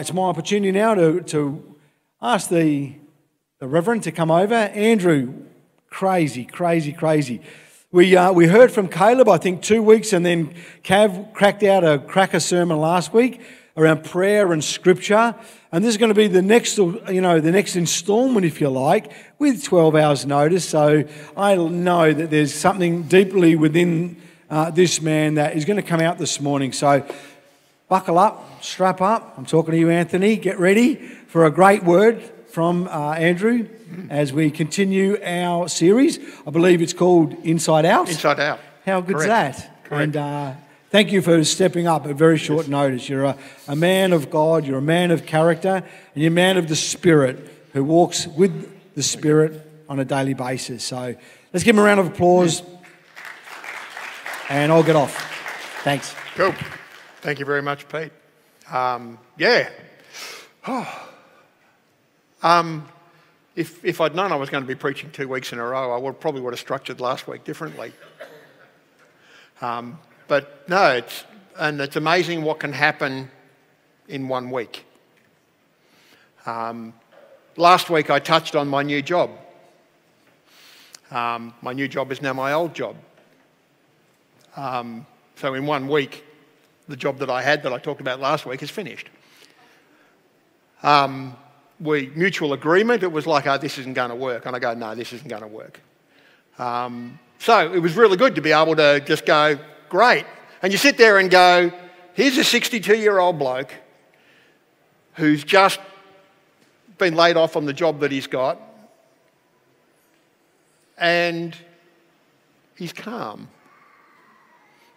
It's my opportunity now to, to ask the, the Reverend to come over. Andrew, crazy, crazy, crazy. We, uh, we heard from Caleb, I think, two weeks, and then Cav cracked out a cracker sermon last week around prayer and scripture. And this is going to be the next, you know, the next installment, if you like, with 12 hours notice. So I know that there's something deeply within uh, this man that is going to come out this morning. So buckle up, strap up. I'm talking to you, Anthony. Get ready for a great word from uh, Andrew as we continue our series. I believe it's called Inside Out. Inside Out. How good's Correct. that? Correct. And uh, thank you for stepping up at very short notice. You're a, a man of God, you're a man of character, and you're a man of the Spirit who walks with the Spirit on a daily basis. So let's give him a round of applause. And I'll get off. Thanks. Cool. Thank you very much, Pete. Um, yeah. um, if, if I'd known I was going to be preaching two weeks in a row, I would, probably would have structured last week differently. Um, but no, it's, and it's amazing what can happen in one week. Um, last week I touched on my new job. Um, my new job is now my old job. Um, so in one week, the job that I had that I talked about last week is finished. Um, we mutual agreement. It was like, oh, this isn't going to work, and I go, no, this isn't going to work. Um, so it was really good to be able to just go, great. And you sit there and go, here's a 62-year-old bloke who's just been laid off on the job that he's got, and he's calm.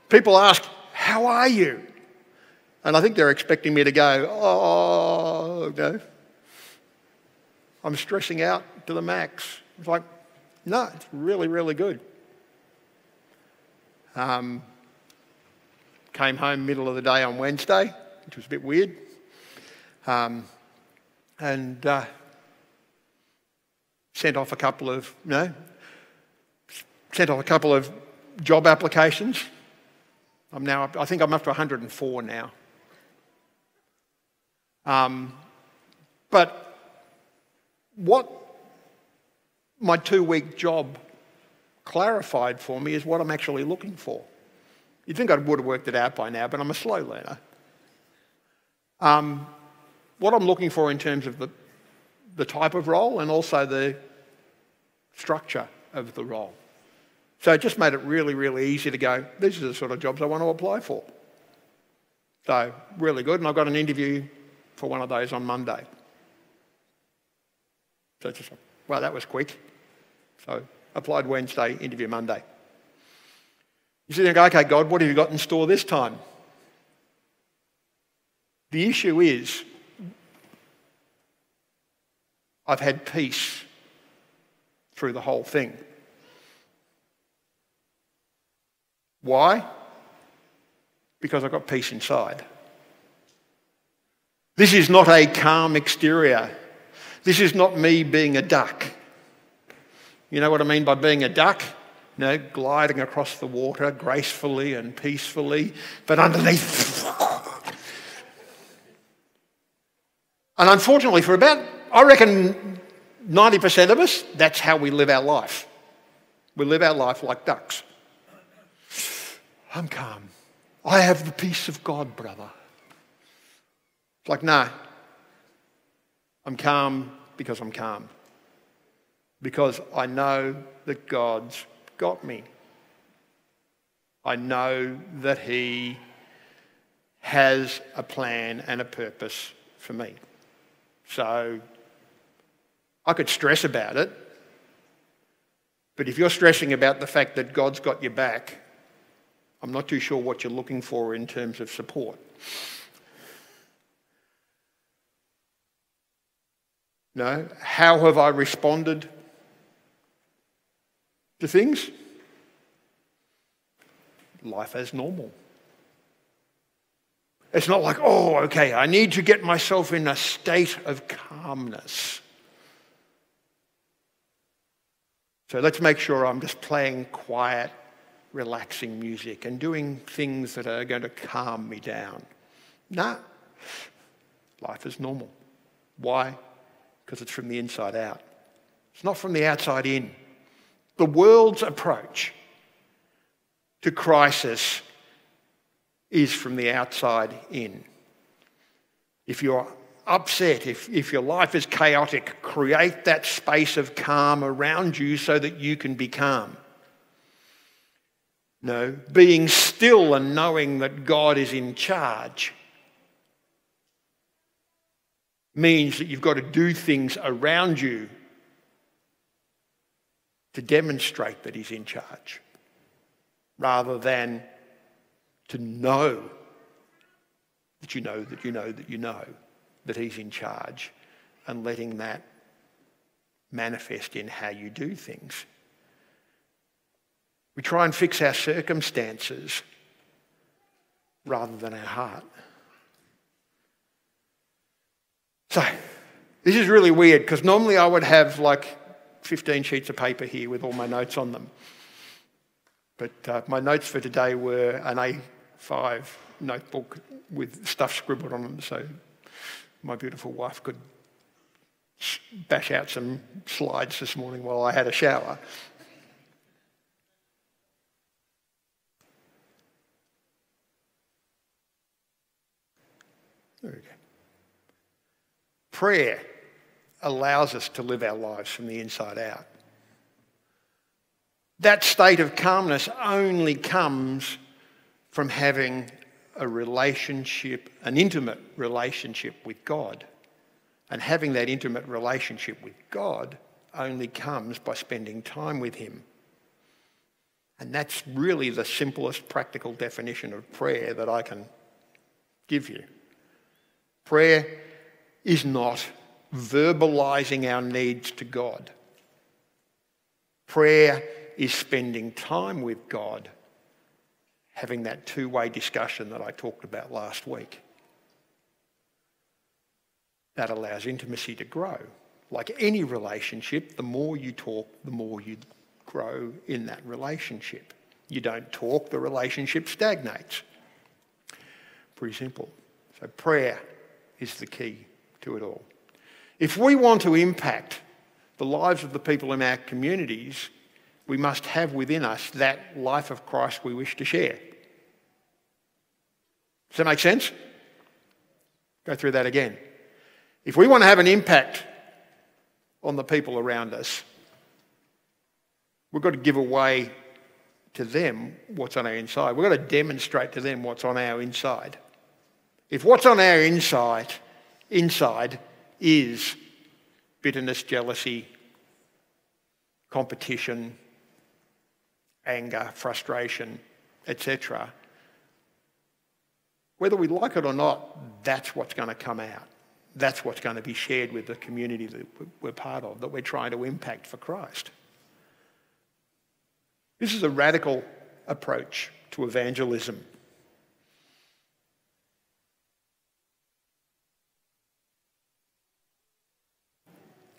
People ask, How are you? And I think they're expecting me to go, Oh, no. I'm stressing out to the max. It's like, no, it's really, really good. Um, came home middle of the day on Wednesday, which was a bit weird. Um, and uh, sent off a couple of, you know, sent off a couple of job applications. I'm now, up, I think I'm up to 104 now. Um, but what my two week job clarified for me is what I'm actually looking for. You'd think I would have worked it out by now, but I'm a slow learner. Um, what I'm looking for in terms of the, the type of role and also the structure of the role. So it just made it really, really easy to go, these are the sort of jobs I want to apply for. So, really good. And I got an interview for one of those on Monday. So just, well, that was quick. So, applied Wednesday, interview Monday. You sit there go, okay, God, what have you got in store this time? The issue is, I've had peace through the whole thing. Why? Because I've got peace inside. This is not a calm exterior. This is not me being a duck. You know what I mean by being a duck? You know, gliding across the water gracefully and peacefully, but underneath. and unfortunately, for about, I reckon, 90% of us, that's how we live our life. We live our life like ducks. I'm calm. I have the peace of God, brother. It's like, nah. I'm calm because I'm calm. Because I know that God's got me. I know that He has a plan and a purpose for me. So I could stress about it, but if you're stressing about the fact that God's got your back, I'm not too sure what you're looking for in terms of support. No. How have I responded to things? Life as normal. It's not like, oh, okay, I need to get myself in a state of calmness. So let's make sure I'm just playing quiet relaxing music and doing things that are going to calm me down. No. Life is normal. Why? Because it's from the inside out. It's not from the outside in. The world's approach to crisis is from the outside in. If you're upset, if, if your life is chaotic, create that space of calm around you so that you can be calm. No, being still and knowing that God is in charge means that you've got to do things around you to demonstrate that He's in charge rather than to know that you know that you know that you know that He's in charge and letting that manifest in how you do things. We try and fix our circumstances rather than our heart. So, this is really weird because normally I would have like 15 sheets of paper here with all my notes on them. But uh, my notes for today were an A5 notebook with stuff scribbled on them so my beautiful wife could bash out some slides this morning while I had a shower. There we go. Prayer allows us to live our lives from the inside out. That state of calmness only comes from having a relationship, an intimate relationship with God. And having that intimate relationship with God only comes by spending time with Him. And that's really the simplest practical definition of prayer that I can give you. Prayer is not verbalizing our needs to God. Prayer is spending time with God having that two way discussion that I talked about last week. That allows intimacy to grow. Like any relationship, the more you talk, the more you grow in that relationship. You don't talk, the relationship stagnates. Pretty simple. So, prayer is the key to it all. If we want to impact the lives of the people in our communities, we must have within us that life of Christ we wish to share. Does that make sense? Go through that again. If we want to have an impact on the people around us, we've got to give away to them what's on our inside. We've got to demonstrate to them what's on our inside. If what's on our inside, inside is bitterness, jealousy, competition, anger, frustration, etc. Whether we like it or not, that's what's going to come out. That's what's going to be shared with the community that we're part of, that we're trying to impact for Christ. This is a radical approach to evangelism.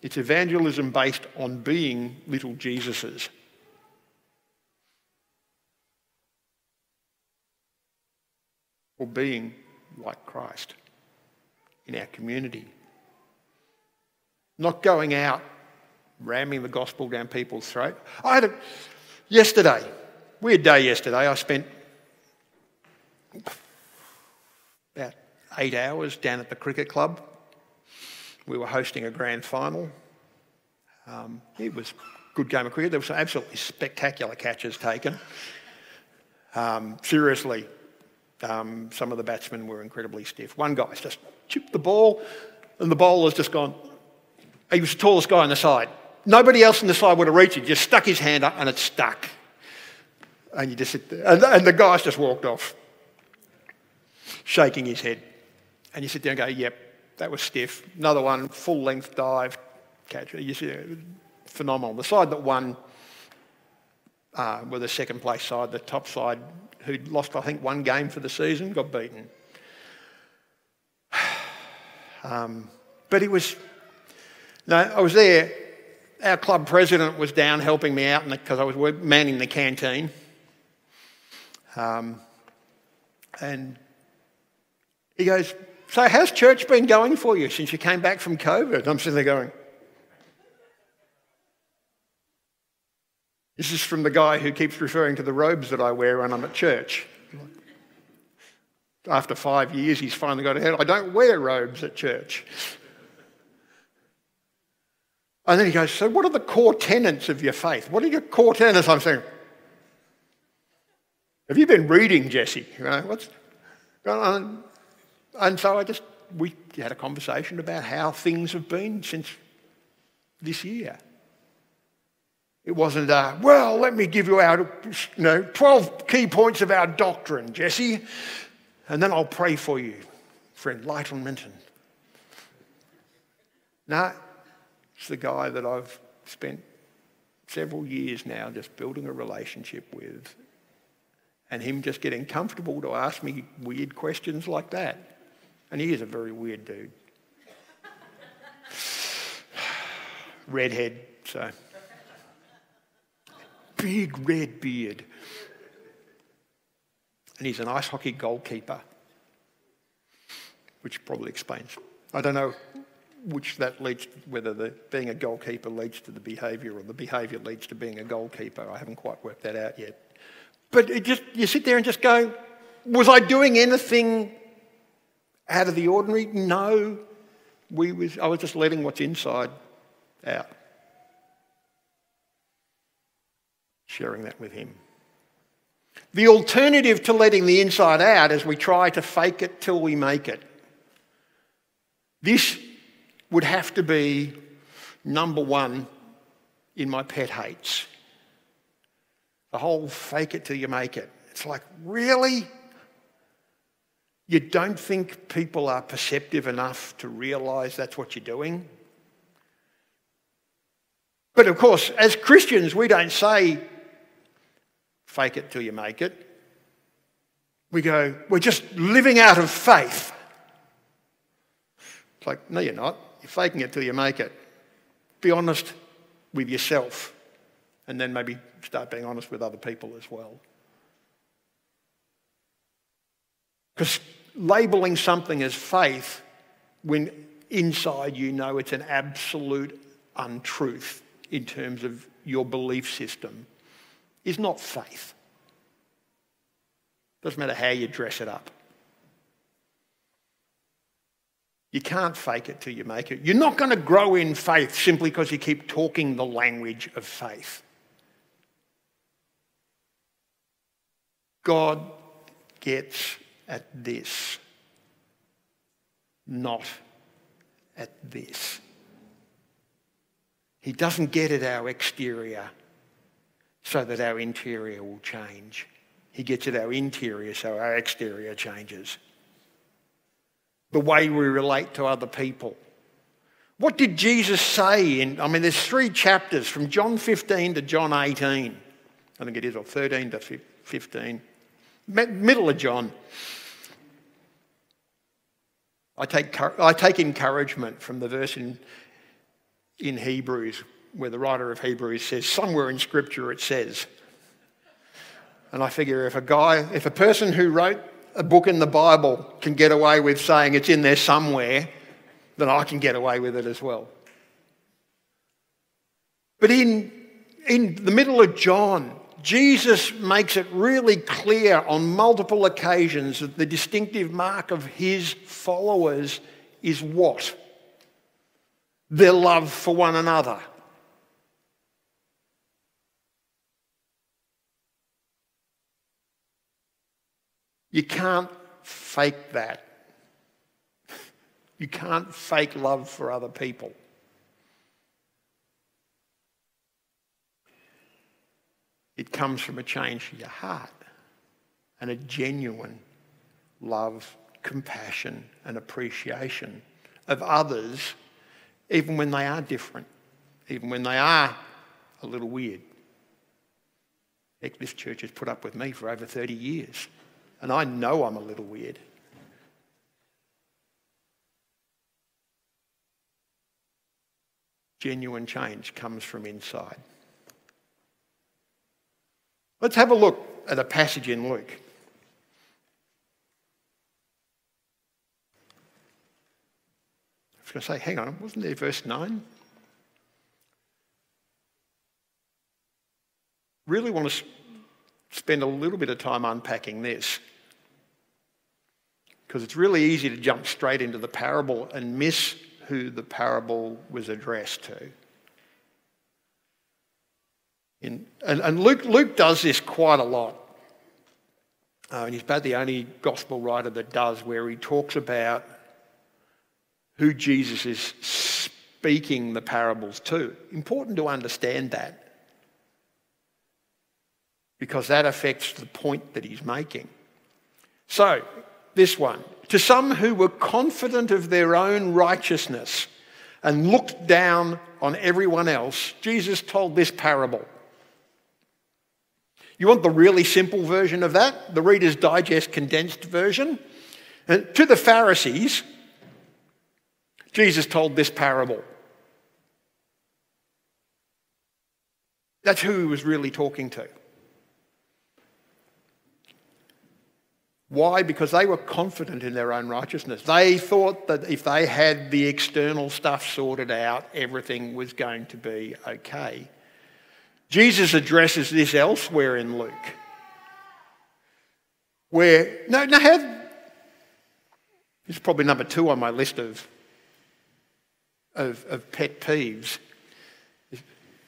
It's evangelism based on being little Jesuses. or being like Christ in our community. Not going out ramming the gospel down people's throat. I had a, yesterday, weird day yesterday, I spent about eight hours down at the cricket club. We were hosting a grand final. Um, it was a good game of cricket. There were some absolutely spectacular catches taken. Um, seriously, um, some of the batsmen were incredibly stiff. One guy's just chipped the ball, and the bowler's just gone. He was the tallest guy on the side. Nobody else on the side would have reached it. Just stuck his hand up, and it stuck. And you just sit there, and, and the guy's just walked off, shaking his head. And you sit there and go, "Yep, that was stiff." Another one, full length dive catch. You see, phenomenal. The side that won uh, were the second place side. The top side who'd lost, I think, one game for the season, got beaten. Um, but it was, no, I was there. Our club president was down helping me out because I was manning the canteen. Um, and he goes, So, how's church been going for you since you came back from COVID? I'm sitting there going, This is from the guy who keeps referring to the robes that I wear when I'm at church. After five years, he's finally got ahead. I don't wear robes at church. And then he goes, So, what are the core tenets of your faith? What are your core tenets? I'm saying, Have you been reading, Jesse? You know, what's going on? And so I just, we had a conversation about how things have been since this year. It wasn't, uh, well, let me give you our, you know, 12 key points of our doctrine, Jesse, and then I'll pray for you, friend Lytton Minton. No, it's the guy that I've spent several years now just building a relationship with, and him just getting comfortable to ask me weird questions like that. And he is a very weird dude. Redhead, so. Big red beard. And he's an ice hockey goalkeeper, which probably explains. I don't know which that leads to, whether the, being a goalkeeper leads to the behaviour or the behaviour leads to being a goalkeeper. I haven't quite worked that out yet. But it just, you sit there and just go, was I doing anything out of the ordinary? No. We was, I was just letting what's inside out. Sharing that with him. The alternative to letting the inside out is we try to fake it till we make it. This would have to be number one in my pet hates. The whole fake it till you make it. It's like, really? You don't think people are perceptive enough to realize that's what you're doing? But of course, as Christians, we don't say, fake it till you make it. We go, we're just living out of faith. It's like, no, you're not. You're faking it till you make it. Be honest with yourself, and then maybe start being honest with other people as well. Because labeling something as faith when inside you know it's an absolute untruth in terms of your belief system is not faith. Doesn't matter how you dress it up. You can't fake it till you make it. You're not going to grow in faith simply because you keep talking the language of faith. God gets at this, not at this. He doesn't get at our exterior so that our interior will change. He gets at our interior so our exterior changes. The way we relate to other people. What did Jesus say in, I mean, there's three chapters from John 15 to John 18. I think it is, or 13 to 15. Middle of John. I take, I take encouragement from the verse in, in Hebrews where the writer of Hebrews says, somewhere in Scripture it says. And I figure if a guy, if a person who wrote a book in the Bible can get away with saying it's in there somewhere, then I can get away with it as well. But in, in the middle of John, Jesus makes it really clear on multiple occasions that the distinctive mark of his followers is what? Their love for one another. You can't fake that. You can't fake love for other people. It comes from a change in your heart and a genuine love, compassion, and appreciation of others, even when they are different, even when they are a little weird. Heck, this church has put up with me for over 30 years, and I know I'm a little weird. Genuine change comes from inside. Let's have a look at a passage in Luke. I was going to say, hang on, wasn't there verse 9? Really want to spend a little bit of time unpacking this because it's really easy to jump straight into the parable and miss who the parable was addressed to. In, and, and Luke, Luke does this quite a lot. Uh, and he's about the only gospel writer that does, where he talks about who Jesus is speaking the parables to. Important to understand that because that affects the point that he's making. So, this one. To some who were confident of their own righteousness and looked down on everyone else, Jesus told this parable. You want the really simple version of that? The Reader's Digest condensed version? And to the Pharisees, Jesus told this parable. That's who he was really talking to. Why? Because they were confident in their own righteousness. They thought that if they had the external stuff sorted out, everything was going to be okay. Jesus addresses this elsewhere in Luke. Where, no, no, have, this is probably number two on my list of, of, of pet peeves. You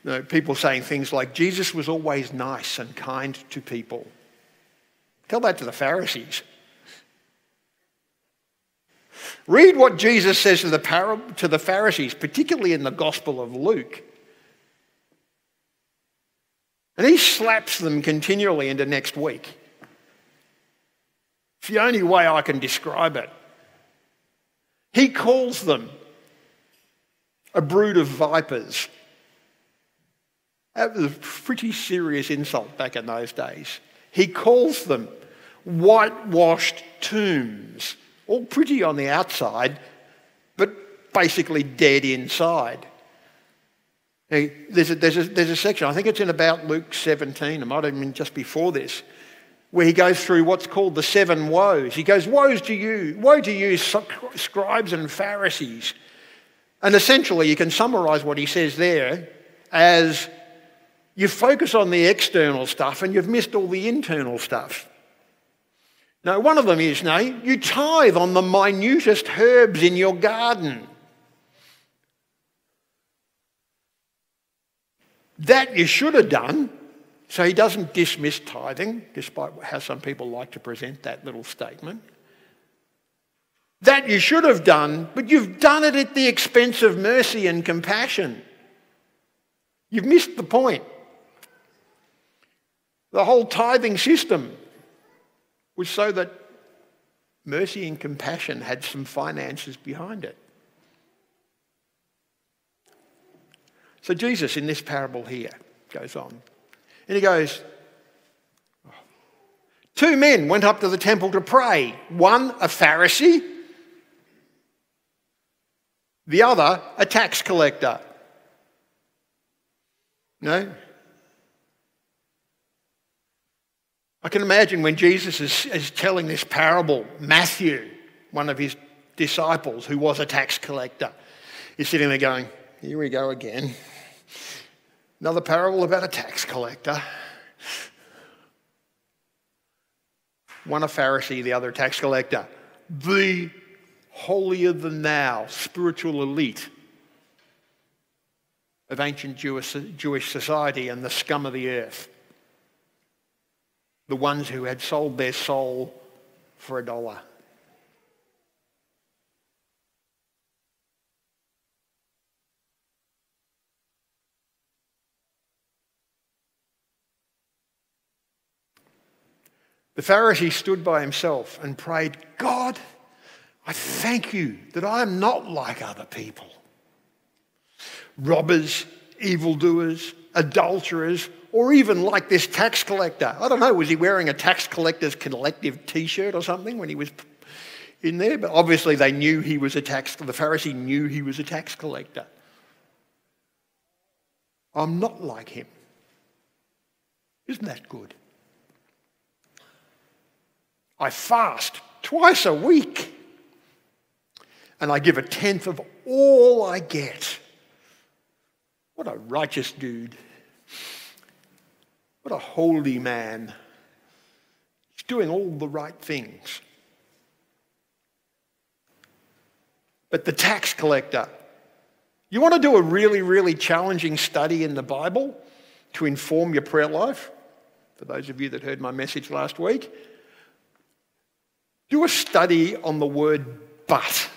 know, people saying things like, Jesus was always nice and kind to people. Tell that to the Pharisees. Read what Jesus says to the, to the Pharisees, particularly in the Gospel of Luke. And he slaps them continually into next week. It's the only way I can describe it. He calls them a brood of vipers. That was a pretty serious insult back in those days. He calls them whitewashed tombs, all pretty on the outside, but basically dead inside. There's a, there's, a, there's a section, I think it's in about Luke 17, it might have been just before this, where he goes through what's called the seven woes. He goes, Woes to you, woe to you, scribes and Pharisees. And essentially, you can summarize what he says there as you focus on the external stuff and you've missed all the internal stuff. Now, one of them is, now, you tithe on the minutest herbs in your garden. That you should have done. So he doesn't dismiss tithing, despite how some people like to present that little statement. That you should have done, but you've done it at the expense of mercy and compassion. You've missed the point. The whole tithing system was so that mercy and compassion had some finances behind it. So Jesus, in this parable here, goes on. And he goes, Two men went up to the temple to pray. One, a Pharisee, the other, a tax collector. No? I can imagine when Jesus is, is telling this parable, Matthew, one of his disciples who was a tax collector, is sitting there going, Here we go again. Another parable about a tax collector. One a Pharisee, the other a tax collector. The holier than thou spiritual elite of ancient Jewish, Jewish society and the scum of the earth the ones who had sold their soul for a dollar. The Pharisee stood by himself and prayed, God, I thank you that I am not like other people. Robbers, evildoers, adulterers, or even like this tax collector. I don't know, was he wearing a tax collector's collective t shirt or something when he was in there? But obviously they knew he was a tax, the Pharisee knew he was a tax collector. I'm not like him. Isn't that good? I fast twice a week. and I give a tenth of all I get. What a righteous dude. What a holy man. He's doing all the right things. But the tax collector, you want to do a really, really challenging study in the Bible to inform your prayer life? For those of you that heard my message last week, do a study on the word but.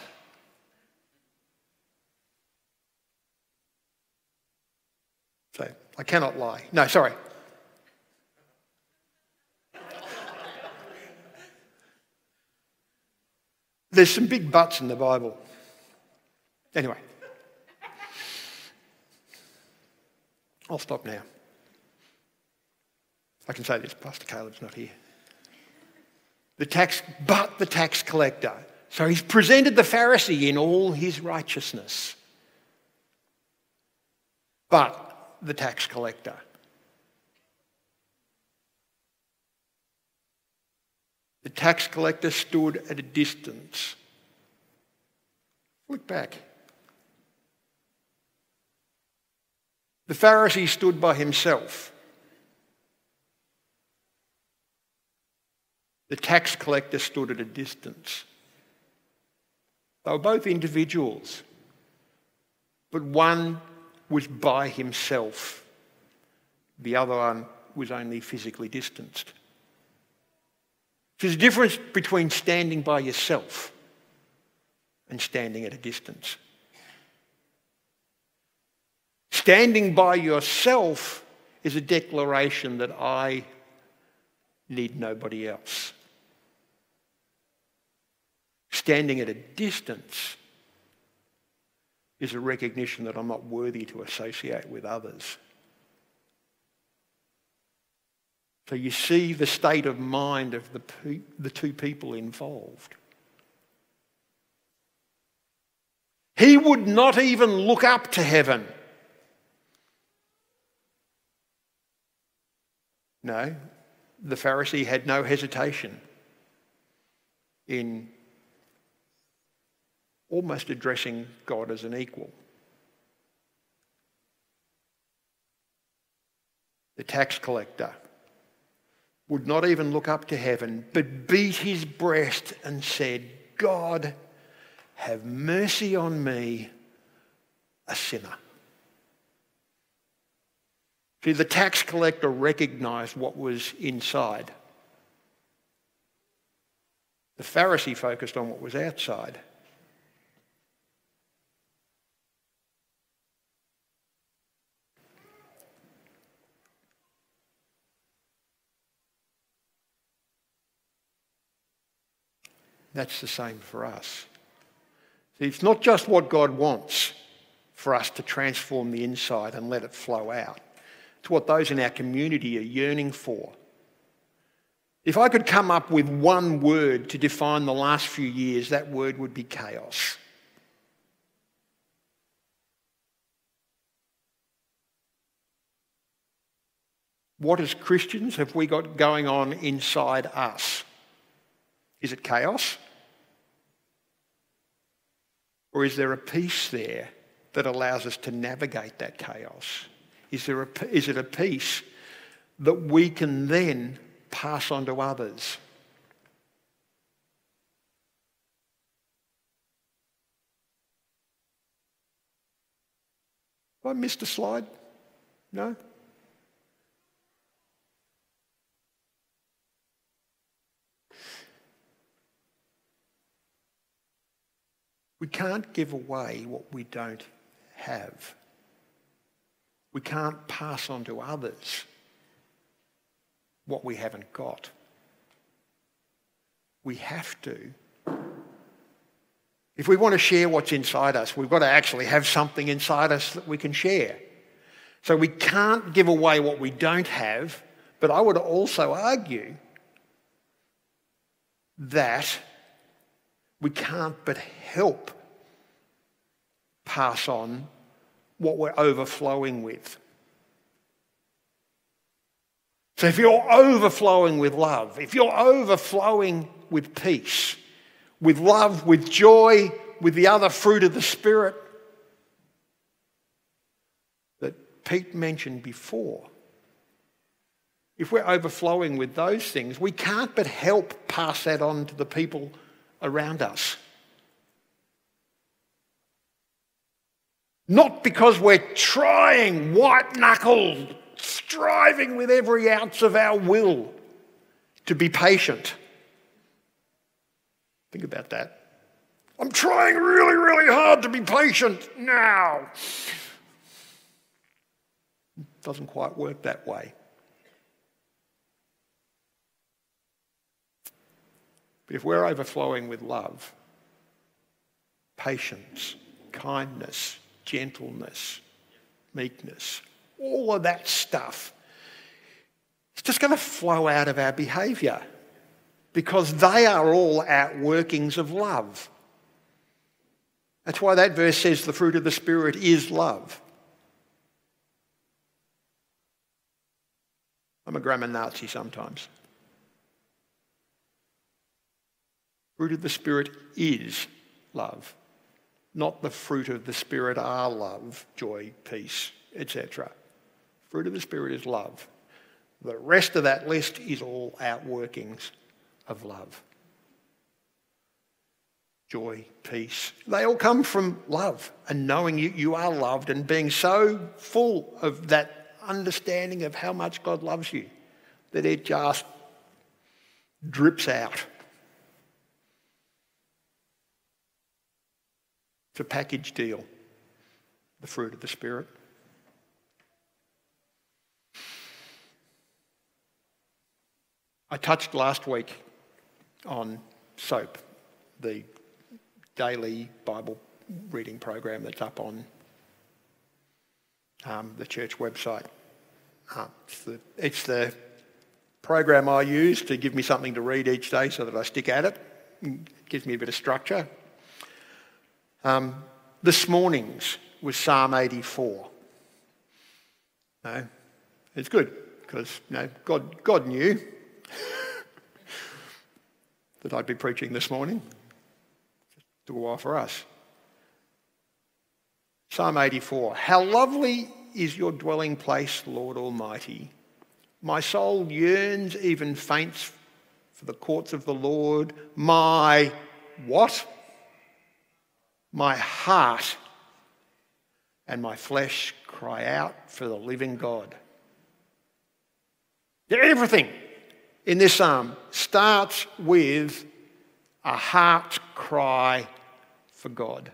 So, I cannot lie. No, sorry. There's some big buts in the Bible. Anyway, I'll stop now. I can say this, Pastor Caleb's not here. The tax, but the tax collector. So he's presented the Pharisee in all his righteousness. But the tax collector. The tax collector stood at a distance. Look back. The Pharisee stood by himself. The tax collector stood at a distance. They were both individuals, but one was by himself, the other one was only physically distanced. There's a difference between standing by yourself and standing at a distance. Standing by yourself is a declaration that I need nobody else. Standing at a distance is a recognition that I'm not worthy to associate with others. So you see the state of mind of the, pe- the two people involved. He would not even look up to heaven. No, the Pharisee had no hesitation in almost addressing God as an equal. The tax collector would not even look up to heaven, but beat his breast and said, God, have mercy on me, a sinner. See, the tax collector recognized what was inside. The Pharisee focused on what was outside. That's the same for us. See, it's not just what God wants for us to transform the inside and let it flow out. It's what those in our community are yearning for. If I could come up with one word to define the last few years, that word would be chaos. What as Christians have we got going on inside us? Is it chaos? Or is there a peace there that allows us to navigate that chaos? Is, there a, is it a peace that we can then pass on to others? Have I missed a slide? No? We can't give away what we don't have. We can't pass on to others what we haven't got. We have to. If we want to share what's inside us, we've got to actually have something inside us that we can share. So we can't give away what we don't have, but I would also argue that we can't but help pass on what we're overflowing with. So if you're overflowing with love, if you're overflowing with peace, with love, with joy, with the other fruit of the Spirit that Pete mentioned before, if we're overflowing with those things, we can't but help pass that on to the people around us. Not because we're trying, white knuckled, striving with every ounce of our will to be patient. Think about that. I'm trying really, really hard to be patient now. It doesn't quite work that way. But if we're overflowing with love, patience, kindness, gentleness, meekness, all of that stuff, it's just going to flow out of our behaviour because they are all outworkings of love. That's why that verse says the fruit of the Spirit is love. I'm a grammar Nazi sometimes. Fruit of the Spirit is love, not the fruit of the Spirit are love, joy, peace, etc. Fruit of the Spirit is love. The rest of that list is all outworkings of love. Joy, peace. They all come from love and knowing you, you are loved and being so full of that understanding of how much God loves you that it just drips out. It's a package deal, the fruit of the Spirit. I touched last week on SOAP, the daily Bible reading program that's up on um, the church website. Uh, it's, the, it's the program I use to give me something to read each day so that I stick at it. it gives me a bit of structure. Um, this morning's was Psalm 84. No, it's good because God, God knew that I'd be preaching this morning. Do a while for us. Psalm 84 How lovely is your dwelling place, Lord Almighty. My soul yearns, even faints for the courts of the Lord. My what? My heart and my flesh cry out for the living God. Everything in this psalm starts with a heart cry for God.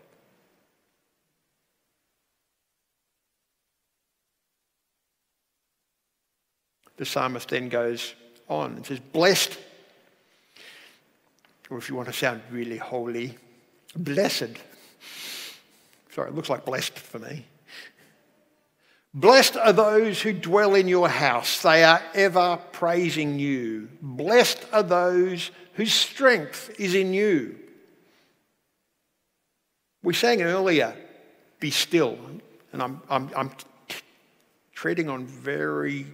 The psalmist then goes on and says, Blessed, or if you want to sound really holy, blessed Sorry, it looks like blessed for me. Blessed are those who dwell in your house. They are ever praising you. Blessed are those whose strength is in you. We sang earlier, be still. And I'm, I'm, I'm treading on very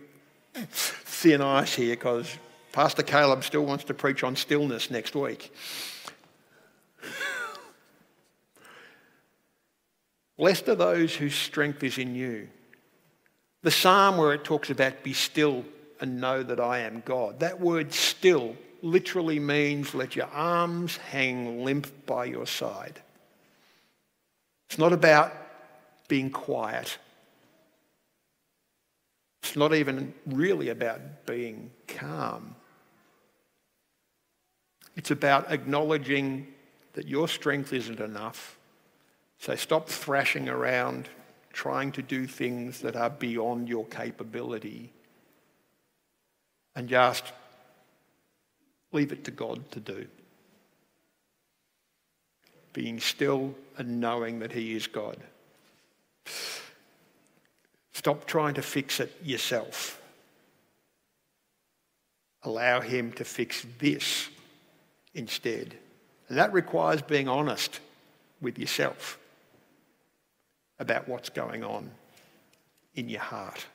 thin ice here because Pastor Caleb still wants to preach on stillness next week. Blessed are those whose strength is in you. The psalm where it talks about be still and know that I am God, that word still literally means let your arms hang limp by your side. It's not about being quiet. It's not even really about being calm. It's about acknowledging that your strength isn't enough so stop thrashing around trying to do things that are beyond your capability and just leave it to God to do. Being still and knowing that He is God. Stop trying to fix it yourself. Allow Him to fix this instead. And that requires being honest with yourself about what's going on in your heart.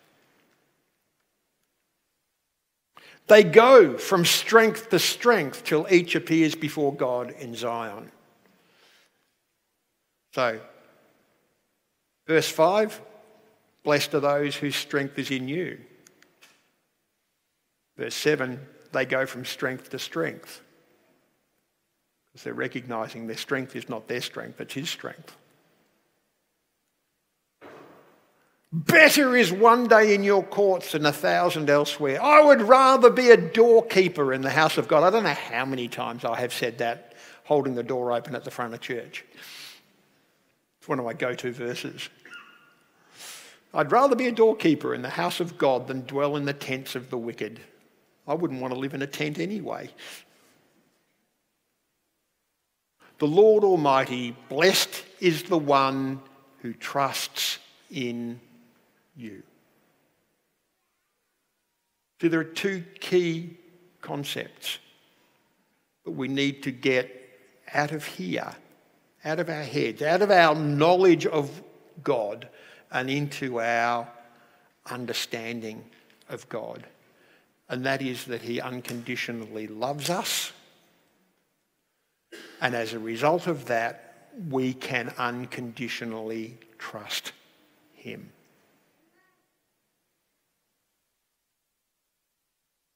They go from strength to strength till each appears before God in Zion. So, verse 5 Blessed are those whose strength is in you. Verse 7 They go from strength to strength because they're recognizing their strength is not their strength, it's His strength. Better is one day in your courts than a thousand elsewhere. I would rather be a doorkeeper in the house of God. I don't know how many times I have said that, holding the door open at the front of church. It's one of my go to verses. I'd rather be a doorkeeper in the house of God than dwell in the tents of the wicked. I wouldn't want to live in a tent anyway. The Lord Almighty, blessed is the one who trusts in you. So there are two key concepts that we need to get out of here, out of our heads, out of our knowledge of God, and into our understanding of God. And that is that He unconditionally loves us and as a result of that, we can unconditionally trust him.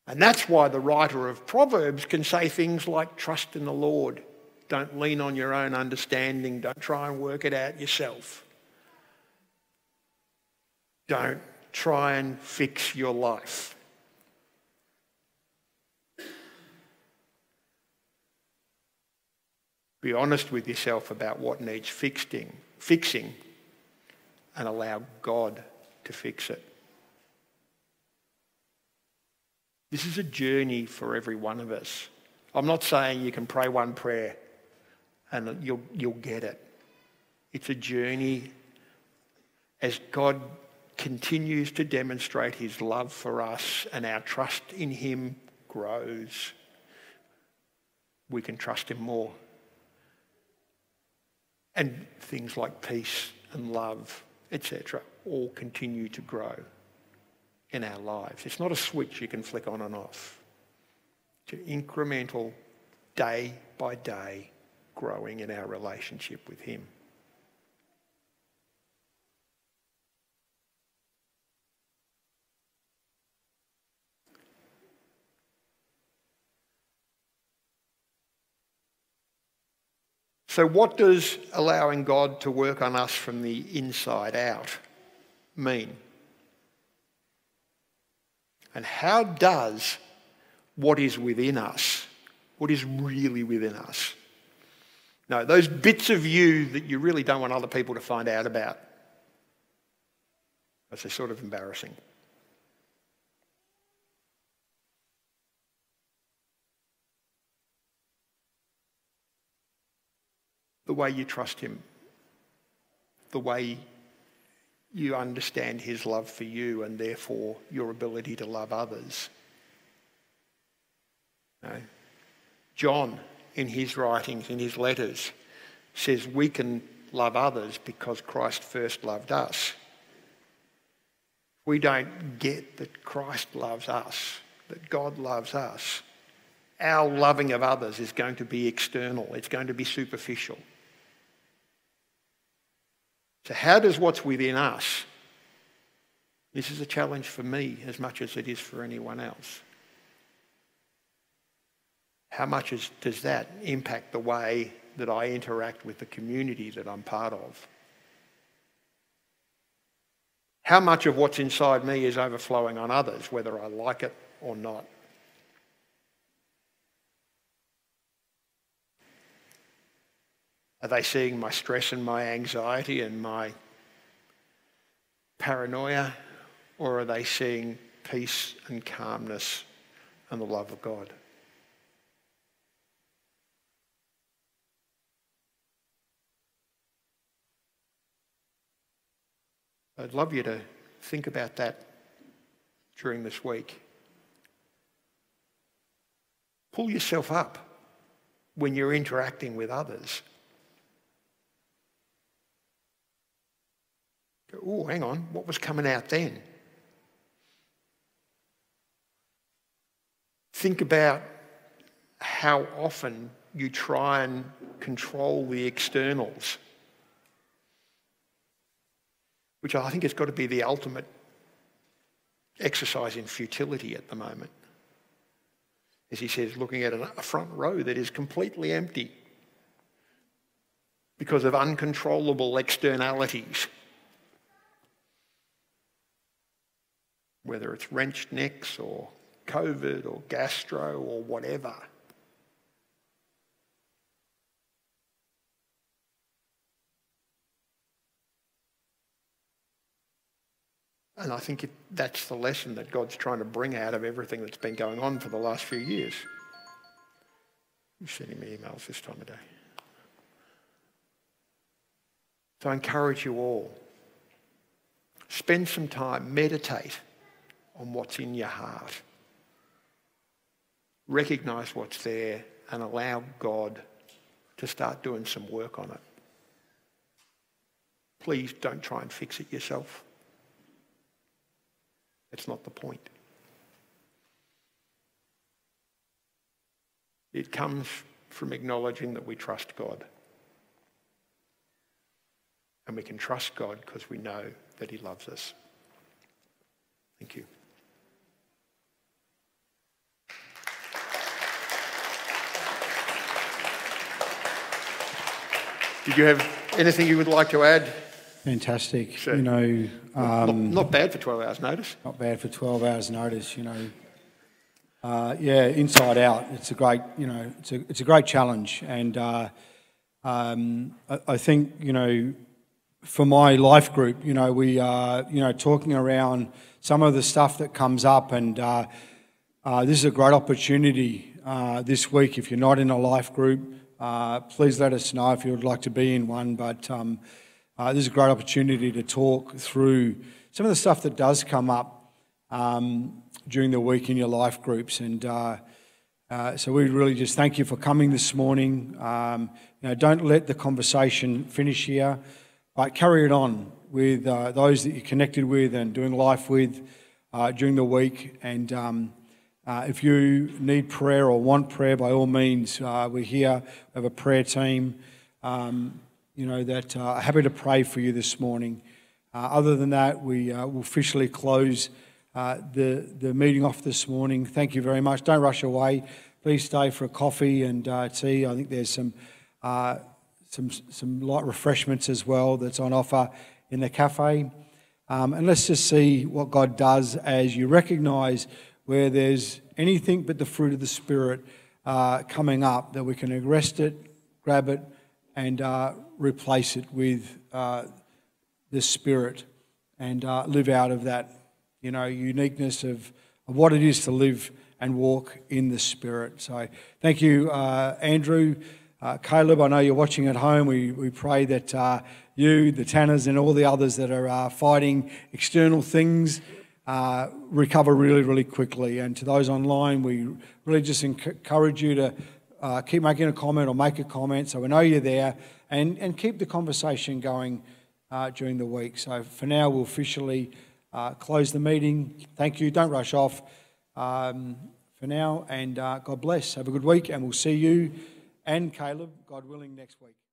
And that's why the writer of Proverbs can say things like, trust in the Lord. Don't lean on your own understanding. Don't try and work it out yourself. Don't try and fix your life. Be honest with yourself about what needs fixing, fixing and allow God to fix it. This is a journey for every one of us. I'm not saying you can pray one prayer and you'll, you'll get it. It's a journey as God continues to demonstrate his love for us and our trust in him grows. We can trust him more. And things like peace and love, etc., all continue to grow in our lives. It's not a switch you can flick on and off. It's incremental, day by day growing in our relationship with Him. So, what does allowing God to work on us from the inside out mean? And how does what is within us, what is really within us, no, those bits of you that you really don't want other people to find out about, they're sort of embarrassing. the way you trust Him, the way you understand His love for you and therefore your ability to love others. John, in his writings, in his letters, says we can love others because Christ first loved us. If we don't get that Christ loves us, that God loves us. Our loving of others is going to be external, it's going to be superficial. So, how does what's within us? This is a challenge for me as much as it is for anyone else. How much is, does that impact the way that I interact with the community that I'm part of? How much of what's inside me is overflowing on others, whether I like it or not? Are they seeing my stress and my anxiety and my paranoia? Or are they seeing peace and calmness and the love of God? I'd love you to think about that during this week. Pull yourself up when you're interacting with others. Oh, hang on, what was coming out then? Think about how often you try and control the externals which I think has got to be the ultimate exercise in futility at the moment. As he says, looking at a front row that is completely empty because of uncontrollable externalities. Whether it's wrenched necks or COVID or gastro or whatever. And I think it, that's the lesson that God's trying to bring out of everything that's been going on for the last few years. You're sending me emails this time of day. So I encourage you all, spend some time, meditate on what's in your heart. Recognize what's there and allow God to start doing some work on it. Please don't try and fix it yourself. It's not the point. It comes from acknowledging that we trust God. And we can trust God because we know that He loves us. Thank you. Did you have anything you would like to add? Fantastic. Sure. You know, not, um, not bad for 12 hours notice. not bad for 12 hours notice, you know. Uh, yeah, inside out. It's a great, you know, it's a, it's a great challenge. And uh, um, I, I think, you know, for my life group, you know, we are, you know, talking around some of the stuff that comes up. And uh, uh, this is a great opportunity uh, this week. If you're not in a life group, uh, please let us know if you would like to be in one. But um, uh, this is a great opportunity to talk through some of the stuff that does come up um, during the week in your life groups. And uh, uh, so we really just thank you for coming this morning. Um, you know, don't let the conversation finish here, but carry it on with uh, those that you're connected with and doing life with during the week. And um, uh, if you need prayer or want prayer, by all means, uh, we're here. We have a prayer team. Um, you know, that uh, are happy to pray for you this morning. Uh, other than that, we uh, will officially close uh, the, the meeting off this morning. Thank you very much. Don't rush away. Please stay for a coffee and tea. I think there's some, some, some light refreshments as well that's on offer in the cafe. Um, and let's just see what God does as you recognize where there's anything but the fruit of the Spirit coming up, that we can arrest it, grab it, and uh, replace it with uh, the Spirit and uh, live out of that, you know, uniqueness of, of what it is to live and walk in the Spirit. So thank you, uh, Andrew. Uh, Caleb, I know you're watching at home. We, we pray that uh, you, the Tanners, and all the others that are fighting external things recover really, really quickly. And to those online, we really just encourage you to uh, keep making a comment or make a comment so we know you're there and, and keep the conversation going uh, during the week. So for now, we'll officially uh, close the meeting. Thank you. Don't rush off um, for now, and uh, God bless. Have a good week, and we'll see you and Caleb, God willing, next week.